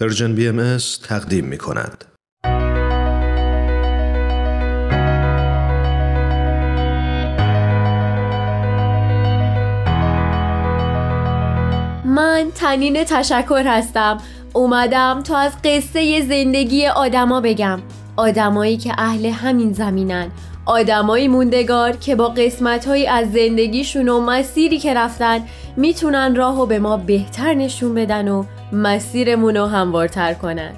پرژن بی ام تقدیم می کند. من تنین تشکر هستم. اومدم تا از قصه زندگی آدما بگم. آدمایی که اهل همین زمینن. آدمایی موندگار که با قسمتهایی از زندگیشون و مسیری که رفتن می‌تونن راهو به ما بهتر نشون بدن و مسیرمون رو هموارتر کنن.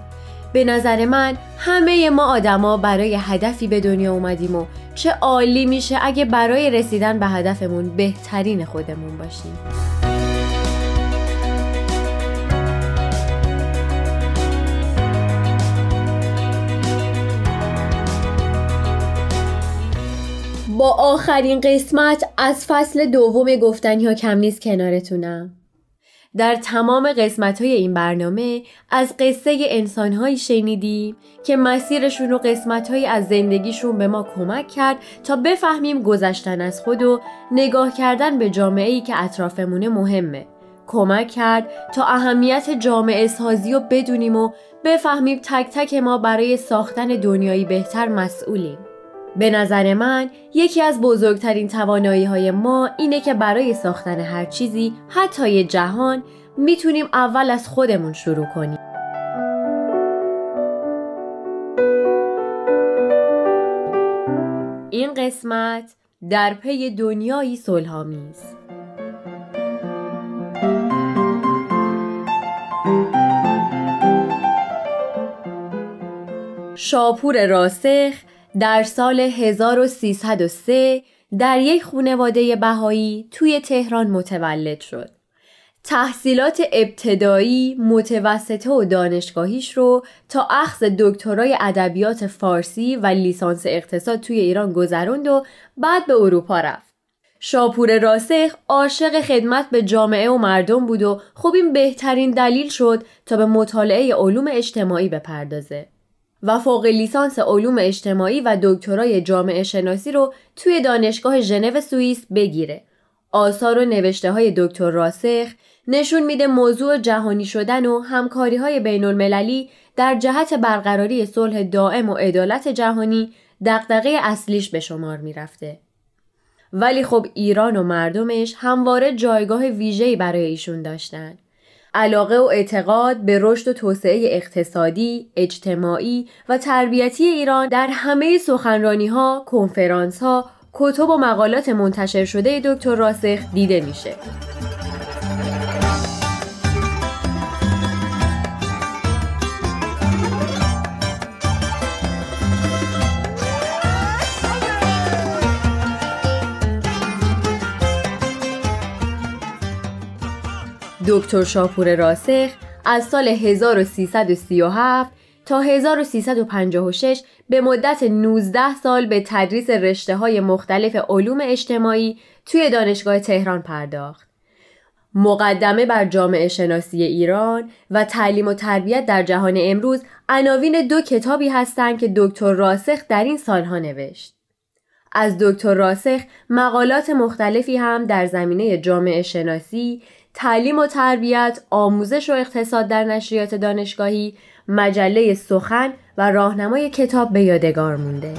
به نظر من همه ما آدما برای هدفی به دنیا اومدیم و چه عالی میشه اگه برای رسیدن به هدفمون بهترین خودمون باشیم. با آخرین قسمت از فصل دوم گفتنی ها کم نیست کنارتونم. در تمام قسمت های این برنامه از قصه انسان هایی شنیدیم که مسیرشون و قسمت های از زندگیشون به ما کمک کرد تا بفهمیم گذشتن از خود و نگاه کردن به جامعه ای که اطرافمونه مهمه. کمک کرد تا اهمیت جامعه سازی رو بدونیم و بفهمیم تک تک ما برای ساختن دنیایی بهتر مسئولیم. به نظر من یکی از بزرگترین توانایی های ما اینه که برای ساختن هر چیزی حتی جهان می‌تونیم اول از خودمون شروع کنیم. این قسمت در پی دنیایی صلحآمیز شاپور راسخ در سال 1303 در یک خانواده بهایی توی تهران متولد شد. تحصیلات ابتدایی، متوسطه و دانشگاهیش رو تا اخذ دکترای ادبیات فارسی و لیسانس اقتصاد توی ایران گذروند و بعد به اروپا رفت. شاپور راسخ عاشق خدمت به جامعه و مردم بود و خب این بهترین دلیل شد تا به مطالعه علوم اجتماعی بپردازه. و فوق لیسانس علوم اجتماعی و دکترای جامعه شناسی رو توی دانشگاه ژنو سوئیس بگیره. آثار و نوشته های دکتر راسخ نشون میده موضوع جهانی شدن و همکاری های بین المللی در جهت برقراری صلح دائم و عدالت جهانی دقدقه اصلیش به شمار می‌رفته. ولی خب ایران و مردمش همواره جایگاه ویژه‌ای برای ایشون داشتن. علاقه و اعتقاد به رشد و توسعه اقتصادی، اجتماعی و تربیتی ایران در همه سخنرانی ها، کنفرانس ها، کتب و مقالات منتشر شده دکتر راسخ دیده میشه. دکتر شاپور راسخ از سال 1337 تا 1356 به مدت 19 سال به تدریس رشته های مختلف علوم اجتماعی توی دانشگاه تهران پرداخت. مقدمه بر جامعه شناسی ایران و تعلیم و تربیت در جهان امروز عناوین دو کتابی هستند که دکتر راسخ در این سالها نوشت. از دکتر راسخ مقالات مختلفی هم در زمینه جامعه شناسی، تعلیم و تربیت، آموزش و اقتصاد در نشریات دانشگاهی، مجله سخن و راهنمای کتاب به یادگار مونده.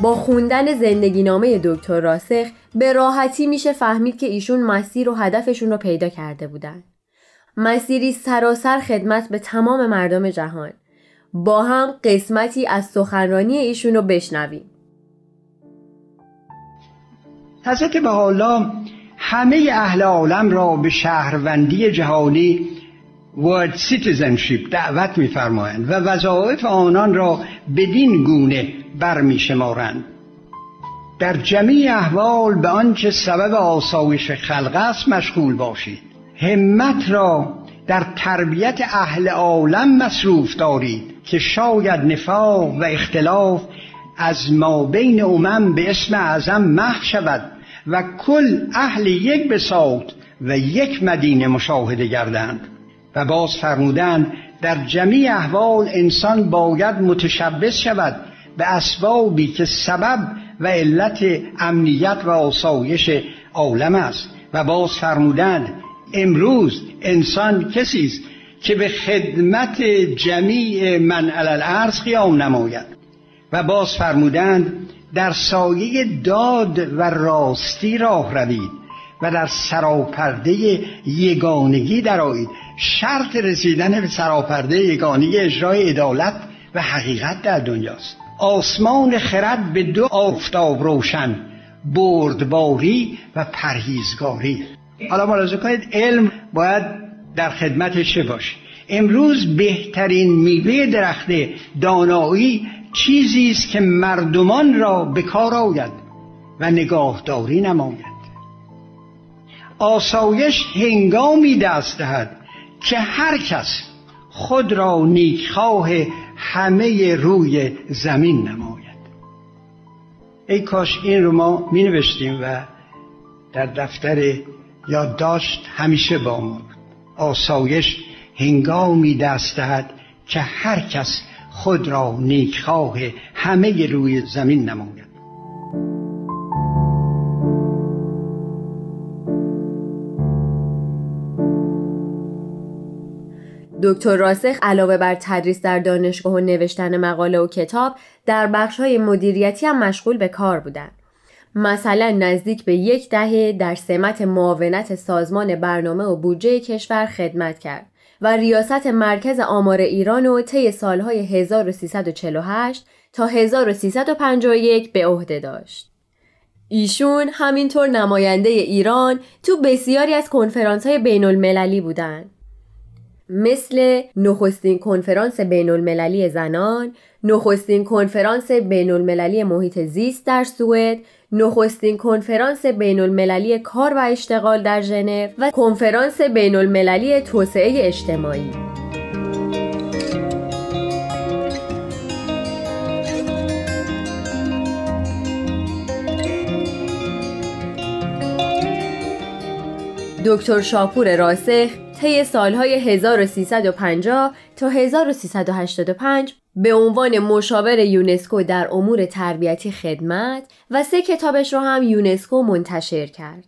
با خوندن زندگی نامه دکتر راسخ به راحتی میشه فهمید که ایشون مسیر و هدفشون رو پیدا کرده بودن. مسیری سراسر خدمت به تمام مردم جهان. با هم قسمتی از سخنرانی ایشون رو بشنویم. حضرت بهاءالله همه اهل عالم را به شهروندی جهانی world citizenship دعوت میفرمایند و وظایف آنان را بدین گونه برمیشمارند. در جمعی احوال به آنچه سبب آسایش خلق است مشغول باشید. همت را در تربیت اهل عالم مصروف دارید که شاید نفاق و اختلاف از ما بین امم به اسم اعظم محو شود و کل اهل یک بساط و یک مدینه مشاهده گردند و باز فرمودند در جمعی احوال انسان باید متشبس شود به اسبابی که سبب و علت امنیت و آسایش عالم است و باز فرمودند امروز انسان کسی است که به خدمت جمیع من الارض قیام نماید و باز فرمودند در سایه داد و راستی راه روید و در سراپرده یگانگی درآیید. شرط رسیدن به سراپرده یگانگی اجرای عدالت و حقیقت در دنیاست. آسمان خرد به دو آفتاب روشن بردباری و پرهیزگاری. حالا ملاحظه کنید علم باید در خدمت چه باشه؟ امروز بهترین میوه درخت دانایی چیزی است که مردمان را به کار آید و نگاهداری نماید. آسایش هنگامی دست دهد که هر کس خود را نیکخواه همه روی زمین نماید. ای کاش این رو ما می نوشتیم و در دفتر یادداشت همیشه با ما آسایش هنگامی دست دهد که هر کس خود را نیکخواه همه روی زمین نماید دکتر راسخ علاوه بر تدریس در دانشگاه و نوشتن مقاله و کتاب در بخش های مدیریتی هم مشغول به کار بودند. مثلا نزدیک به یک دهه در سمت معاونت سازمان برنامه و بودجه کشور خدمت کرد و ریاست مرکز آمار ایران و طی سالهای 1348 تا 1351 به عهده داشت. ایشون همینطور نماینده ایران تو بسیاری از کنفرانس های بین المللی بودند. مثل نخستین کنفرانس بین المللی زنان، نخستین کنفرانس بین المللی محیط زیست در سوئد، نخستین کنفرانس بین المللی کار و اشتغال در ژنو و کنفرانس بین المللی توسعه اجتماعی. دکتر شاپور راسخ طی سالهای 1350 تا 1385 به عنوان مشاور یونسکو در امور تربیتی خدمت و سه کتابش رو هم یونسکو منتشر کرد.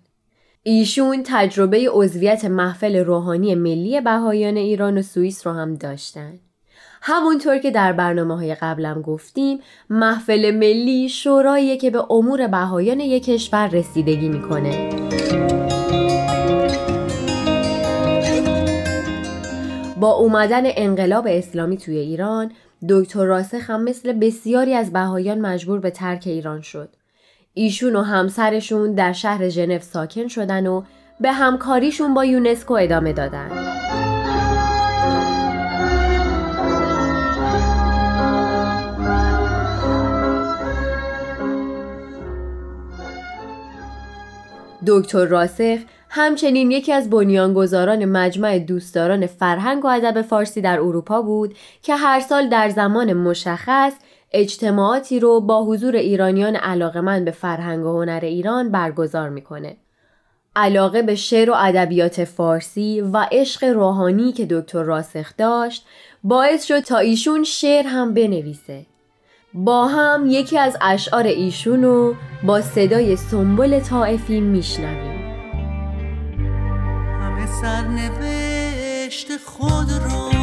ایشون تجربه عضویت محفل روحانی ملی بهایان ایران و سوئیس رو هم داشتن. همونطور که در برنامه های قبلم گفتیم محفل ملی شوراییه که به امور بهایان یک کشور رسیدگی می‌کنه. با اومدن انقلاب اسلامی توی ایران دکتر راسخ هم مثل بسیاری از بهایان مجبور به ترک ایران شد. ایشون و همسرشون در شهر ژنو ساکن شدن و به همکاریشون با یونسکو ادامه دادن. دکتر راسخ همچنین یکی از بنیانگذاران مجمع دوستداران فرهنگ و ادب فارسی در اروپا بود که هر سال در زمان مشخص اجتماعاتی رو با حضور ایرانیان علاقمند به فرهنگ و هنر ایران برگزار می‌کنه. علاقه به شعر و ادبیات فارسی و عشق روحانی که دکتر راسخ داشت باعث شد تا ایشون شعر هم بنویسه. با هم یکی از اشعار ایشون رو با صدای سنبل طائفی میشنویم. سرنوشت خود را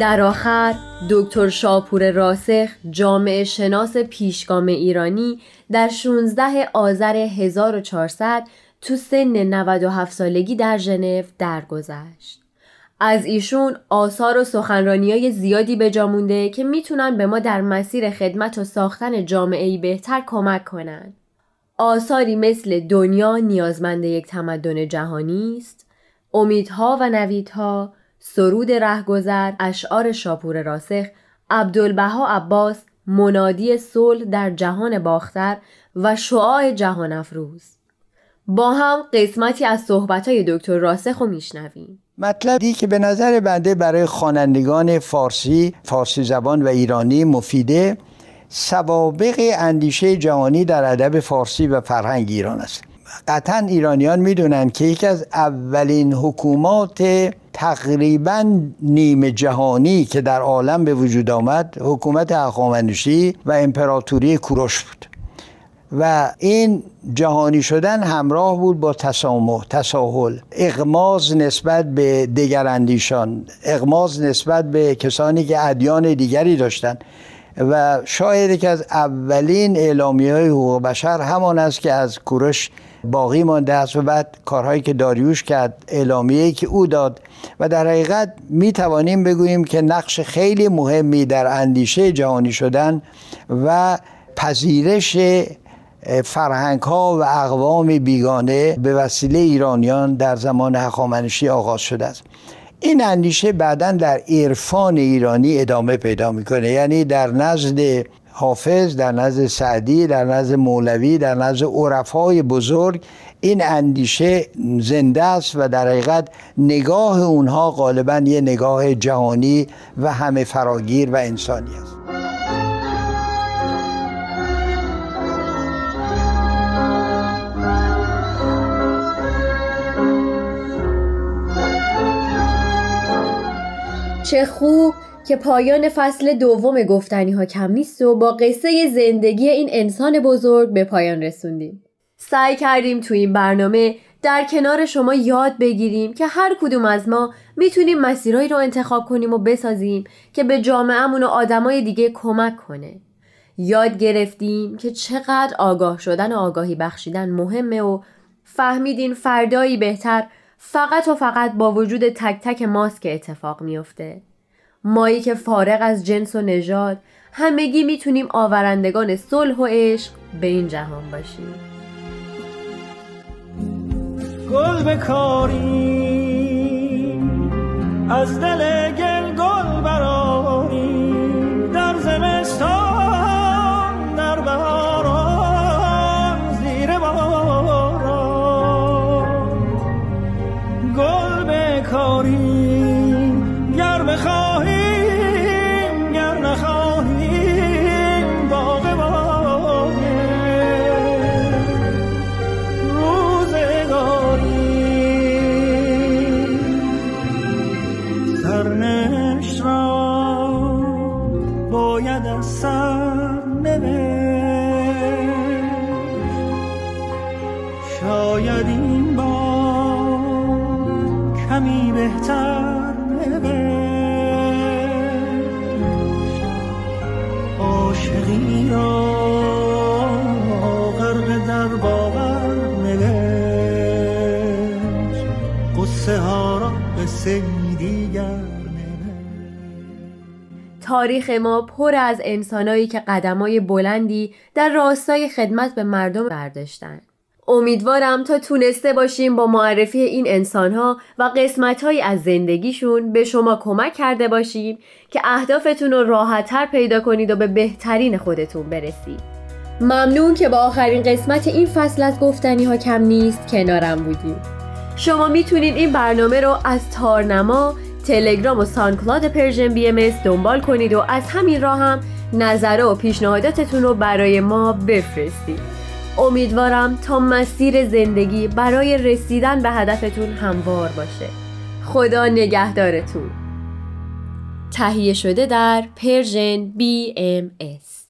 در آخر دکتر شاپور راسخ جامعه شناس پیشگام ایرانی در 16 آذر 1400 تو سن 97 سالگی در ژنو درگذشت. از ایشون آثار و سخنرانی های زیادی به جا مونده که می‌تونن به ما در مسیر خدمت و ساختن جامعه بهتر کمک کنند. آثاری مثل دنیا نیازمند یک تمدن جهانی است، امیدها و نویدها، سرود رهگذر، اشعار شاپور راسخ، عبدالبها عباس، منادی صلح در جهان باختر و شعاع جهان افروز. با هم قسمتی از صحبتهای دکتر راسخ رو میشنویم. مطلبی که به نظر بنده برای خوانندگان فارسی، فارسی زبان و ایرانی مفیده سوابق اندیشه جهانی در ادب فارسی و فرهنگ ایران است قطعا ایرانیان می‌دونن که یکی از اولین حکومات تقریبا نیمه جهانی که در عالم به وجود آمد حکومت هخامنشی و امپراتوری کوروش بود. و این جهانی شدن همراه بود با تسامح تساهل اغماز نسبت به دیگراندیشان اغماز نسبت به کسانی که ادیان دیگری داشتند و شاید که از اولین اعلامی های حقوق بشر همان است که از کورش باقی مانده است و بعد کارهایی که داریوش کرد اعلامیه که او داد و در حقیقت می توانیم بگوییم که نقش خیلی مهمی در اندیشه جهانی شدن و پذیرش فرهنگ ها و اقوام بیگانه به وسیله ایرانیان در زمان هخامنشی آغاز شده است. این اندیشه بعدا در عرفان ایرانی ادامه پیدا می‌کنه. یعنی در نزد حافظ در نزد سعدی در نزد مولوی در نزد عرفای بزرگ این اندیشه زنده است و در حقیقت نگاه اونها غالبا یه نگاه جهانی و همه فراگیر و انسانی است. چه خوب که پایان فصل دوم گفتنی ها کم نیست و با قصه زندگی این انسان بزرگ به پایان رسوندیم. سعی کردیم تو این برنامه در کنار شما یاد بگیریم که هر کدوم از ما می‌تونیم مسیرهایی رو انتخاب کنیم و بسازیم که به جامعهمون و آدمای دیگه کمک کنه. یاد گرفتیم که چقدر آگاه شدن و آگاهی بخشیدن مهمه و فهمیدین فردایی بهتر فقط و فقط با وجود تک تک ماست که اتفاق میافته. مایی که فارغ از جنس و نژاد همگی می‌تونیم آورندگان صلح و عشق به این جهان باشیم گل بکاری از دل سرنشت را باید از سر نوشت. شاید این بار کمی بهتر نوشت. عاشقی را غرق در باور نوشت. قصه ها را قصه دیگر تاریخ ما پر از انسانایی که قدمای بلندی در راستای خدمت به مردم برداشتن. امیدوارم تا تونسته باشیم با معرفی این انسانها و قسمتهایی از زندگیشون به شما کمک کرده باشیم که اهدافتون رو راحتتر پیدا کنید و به بهترین خودتون برسید. ممنون که با آخرین قسمت این فصل از گفتنی ها کم نیست کنارم بودیم. شما می‌تونید این برنامه رو از تارنما، تلگرام و SoundCloud Persian BMS دنبال کنید و از همین راه هم نظرها و پیشنهاداتتون رو برای ما بفرستید. امیدوارم تا مسیر زندگی برای رسیدن به هدفتون هموار باشه. خدا نگهدارتون. تهیه شده در Persian BMS